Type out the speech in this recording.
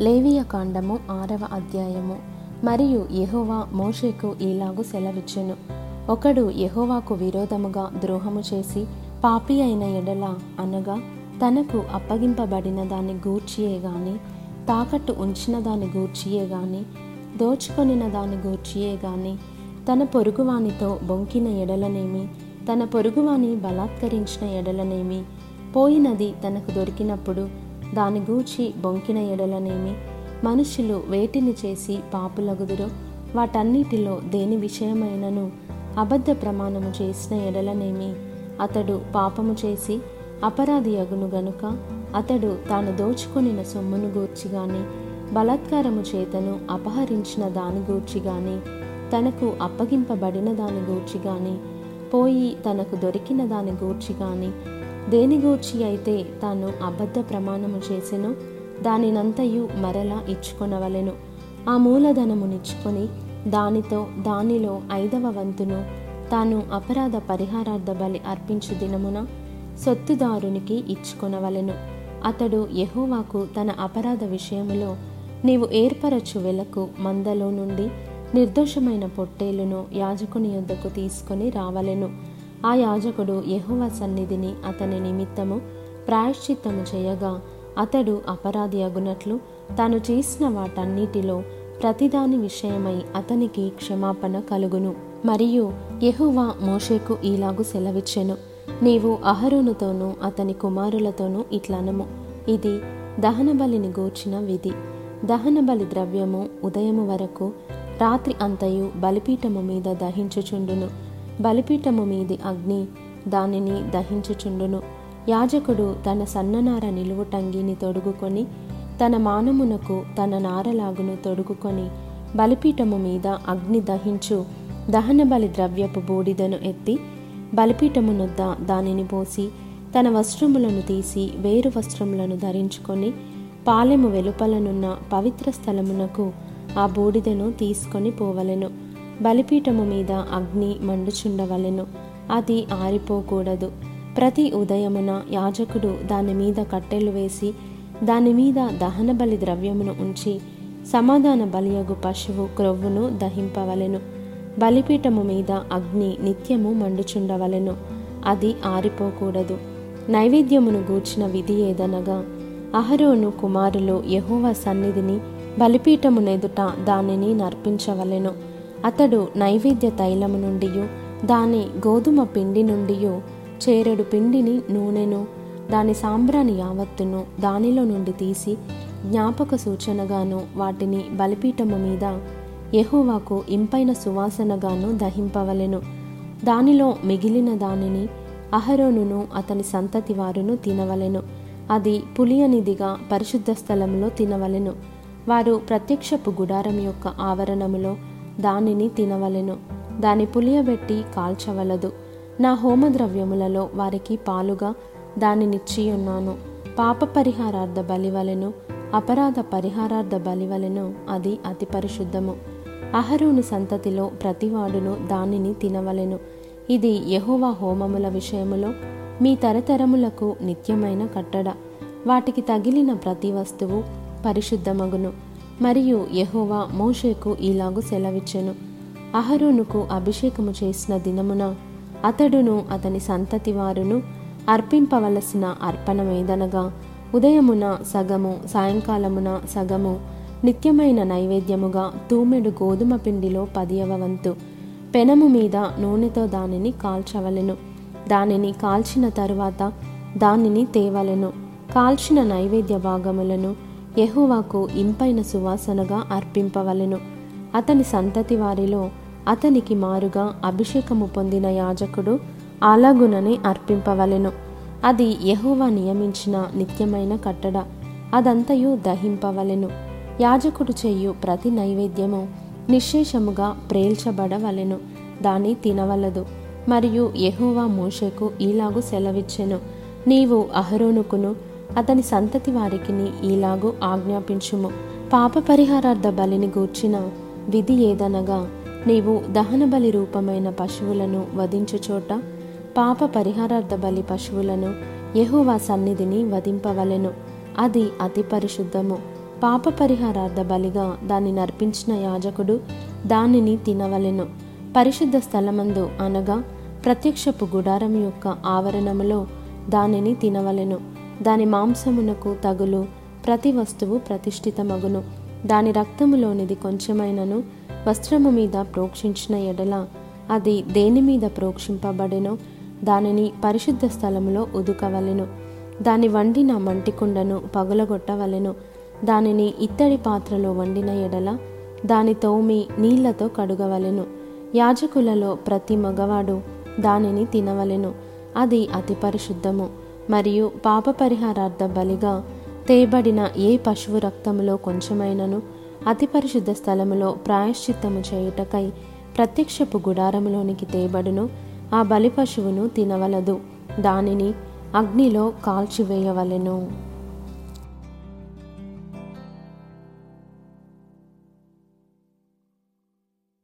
లేవియ కాండము ఆరవ అధ్యాయము. మరియు యహోవా మోషేకు ఈలాగు సెలవిచ్చెను. ఒకడు యహోవాకు విరోధముగా ద్రోహము చేసి పాపి అయిన ఎడల అనగా తనకు అప్పగింపబడిన దాన్ని గూర్చియే గాని తాకట్టు ఉంచిన దాన్ని గూర్చియే గాని దోచుకొనిన దాన్ని గూర్చియే గాని తన పొరుగువానితో బొంకిన ఎడలనేమి తన పొరుగువాని బలాత్కరించిన ఎడలనేమి పోయినది తనకు దొరికినప్పుడు దాని గూర్చి బొంకిన ఎడలనేమి? మనుషులు వేటిని చేసి పాపులగుదురో వాటన్నిటిలో దేని విషయమైనను అబద్ధ ప్రమాణము చేసిన ఎడలనేమి? అతడు పాపము చేసి అపరాధి అగును గనుక అతడు తాను దోచుకొనిన సొమ్మును గూర్చి గాని బలాత్కారము చేతను అపహరించిన దాని గూర్చి గాని తనకు అప్పగింపబడిన దాని గూర్చి గాని పోయి తనకు దొరికిన దాని గూర్చి గాని దేనిగూర్చి అయితే తాను అబద్ధ ప్రమాణము చేసెను దానినంతయు మరలా ఇచ్చుకొనవలెను. ఆ మూలధనమునిచ్చుకొని దానితో దానిలో ఐదవ వంతును తాను అపరాధ పరిహారార్థ బలి అర్పించు దినమున సొత్తుదారునికి ఇచ్చుకొనవలెను. అతడు యహోవాకు తన అపరాధ విషయములో నీవు ఏర్పరచు వెలకు మందలో నుండి నిర్దోషమైన పొట్టేలును యాజకుని యొద్దకు తీసుకొని రావలెను. ఆ యాజకుడు యెహోవా సన్నిధిని అతని నిమిత్తము ప్రాయశ్చిత్తము చేయగా అతడు అపరాధి అగునట్లు తాను చేసిన వాటన్నిటిలో ప్రతిదాని విషయమై అతనికి క్షమాపణ కలుగును. మరియు యహువా మోషేకు ఈలాగు సెలవిచ్చెను. నీవు అహరోనుతోనూ అతని కుమారులతోనూ ఇట్లనము ఇది దహనబలిని గూర్చిన విధి. దహనబలి ద్రవ్యము ఉదయము వరకు రాత్రి అంతయు బలిపీఠము మీద దహించుచుండును. బలిపీఠము మీది అగ్ని. దానిని దహించుచుండును. యాజకుడు తన సన్ననార నిలువు టంగిని తొడుగుకొని తన మానమునకు తన నారలాగును తొడుగుకొని బలిపీఠము మీద అగ్ని దహించు దహనబలి ద్రవ్యపు బూడిదను ఎత్తి బలిపీఠమునొద్ద దానిని పోసి తన వస్త్రములను తీసి వేరు వస్త్రములను ధరించుకొని పాలెము వెలుపలనున్న పవిత్ర స్థలమునకు ఆ బూడిదను తీసుకొని పోవలెను. బలిపీఠము మీద అగ్ని మండుచుండవలెను. అది ఆరిపోకూడదు. ప్రతి ఉదయమున యాజకుడు దాని మీద కట్టెలు వేసి దాని మీద దహన బలి ద్రవ్యమును ఉంచి సమాధాన బలియగు పశువు క్రొవ్వును దహింపవలెను. బలిపీఠము మీద అగ్ని నిత్యము మండుచుండవలెను. అది ఆరిపోకూడదు. నైవేద్యమును గూర్చిన విధి ఏదనగా అహరోను కుమారులు యహోవ సన్నిధిని బలిపీఠమునెదుట దానిని నర్పించవలెను. అతడు నైవేద్య తైలము నుండి దాని గోధుమ పిండి నుండి చేరెడు పిండిని నూనెను దాని సాంబ్రాని యావత్తును దానిలో నుండి తీసి జ్ఞాపక సూచనగాను వాటిని బలిపీఠము మీద యహోవాకు ఇంపైన సువాసనగాను దహింపవలెను. దానిలో మిగిలిన దానిని అహరోనును అతని సంతతి వారును తినవలెను. అది పులియనిదిగా పరిశుద్ధ స్థలంలో తినవలెను. వారు ప్రత్యక్షపు గుడారం యొక్క ఆవరణములో దానిని తినవలెను. దాని పులియబెట్టి కాల్చవలదు. నా హోమద్రవ్యములలో వారికి పాలుగా దానినిచ్చి ఉన్నాను పాప పరిహారార్థ బలివలెను. అపరాధ పరిహారార్థ బలివలెను. అది అతి పరిశుద్ధము. అహరోను సంతతిలో ప్రతివాడును దానిని తినవలెను. ఇది యహోవా హోమముల విషయములో మీ తరతరములకు నిత్యమైన కట్టడ. వాటికి తగిలిన ప్రతి వస్తువు పరిశుద్ధమగును. మరియు యహోవా మోషేకు ఇలాగు సెలవిచ్చెను. అహరోనుకు అభిషేకము చేసిన దినమున అతడును అతని సంతతి వారును అర్పింపవలసిన అర్పణమేదనగా ఉదయమున సగము సాయంకాలమున సగము నిత్యమైన నైవేద్యముగా తూమెడు గోధుమ పిండిలో పదియవ వంతు పెనము మీద నూనెతో దానిని కాల్చవలెను. దానిని కాల్చిన తరువాత దానిని తేవలెను. కాల్చిన నైవేద్య భాగములను యహువాకు ఇంపైన సువాసనగా అర్పింపవలెను. అతని సంతతి వారిలో అతనికి మారుగా అభిషేకము పొందిన యాజకుడు అలాగుననే అర్పింపవలెను. అది యహువా నియమించిన నిత్యమైన కట్టడ. అదంతయు దహింపవలెను. యాజకుడు చెయ్యు ప్రతి నైవేద్యము నిశ్శేషముగా ప్రేల్చబడవలెను. దాని తినవలదు. మరియు యెహోవా మోషకు ఈలాగు సెలవిచ్చెను. నీవు అహరోనుకును అతని సంతతి వారికిని ఈలాగు ఆజ్ఞాపించుము. పాప పరిహారార్థ బలిని గూర్చిన విధి ఏదనగా నీవు దహన బలి రూపమైన పశువులను వధించు చోట పాప పరిహారార్థ బలి పశువులను యహోవా సన్నిధిని వధింపవలెను. అది అతి పరిశుద్ధము. పాప పరిహారార్థ బలిగా దాన్ని నర్పించిన యాజకుడు దానిని తినవలెను. పరిశుద్ధ స్థలమందు అనగా ప్రత్యక్షపు గుడారం యొక్క ఆవరణములో దానిని తినవలెను. దాని మాంసమునకు తగులు ప్రతి వస్తువు ప్రతిష్ఠితమగును. దాని రక్తములోనిది కొంచెమైనను వస్త్రము మీద ప్రోక్షించిన ఎడల అది దేని మీద ప్రోక్షింపబడెనో దానిని పరిశుద్ధ స్థలములో ఉదుకవలెను. దాని వండిన మంటికుండను పగులగొట్టవలెను. దానిని ఇత్తడి పాత్రలో వండిన ఎడల దాని తోమి నీళ్ళతో కడుగవలెను. యాజకులలో ప్రతి మగవాడు దానిని తినవలెను. అది అతి పరిశుద్ధము. మరియు పాప పరిహారార్థ బలిగా తేబడిన ఏ పశువు రక్తములో కొంచెమైనను అతి పరిశుద్ధ స్థలములో ప్రాయశ్చిత్తము చేయుటకై ప్రత్యక్షపు గుడారములోనికి తేబడును ఆ బలి పశువును తినవలదు. దానిని అగ్నిలో కాల్చివేయవలెను.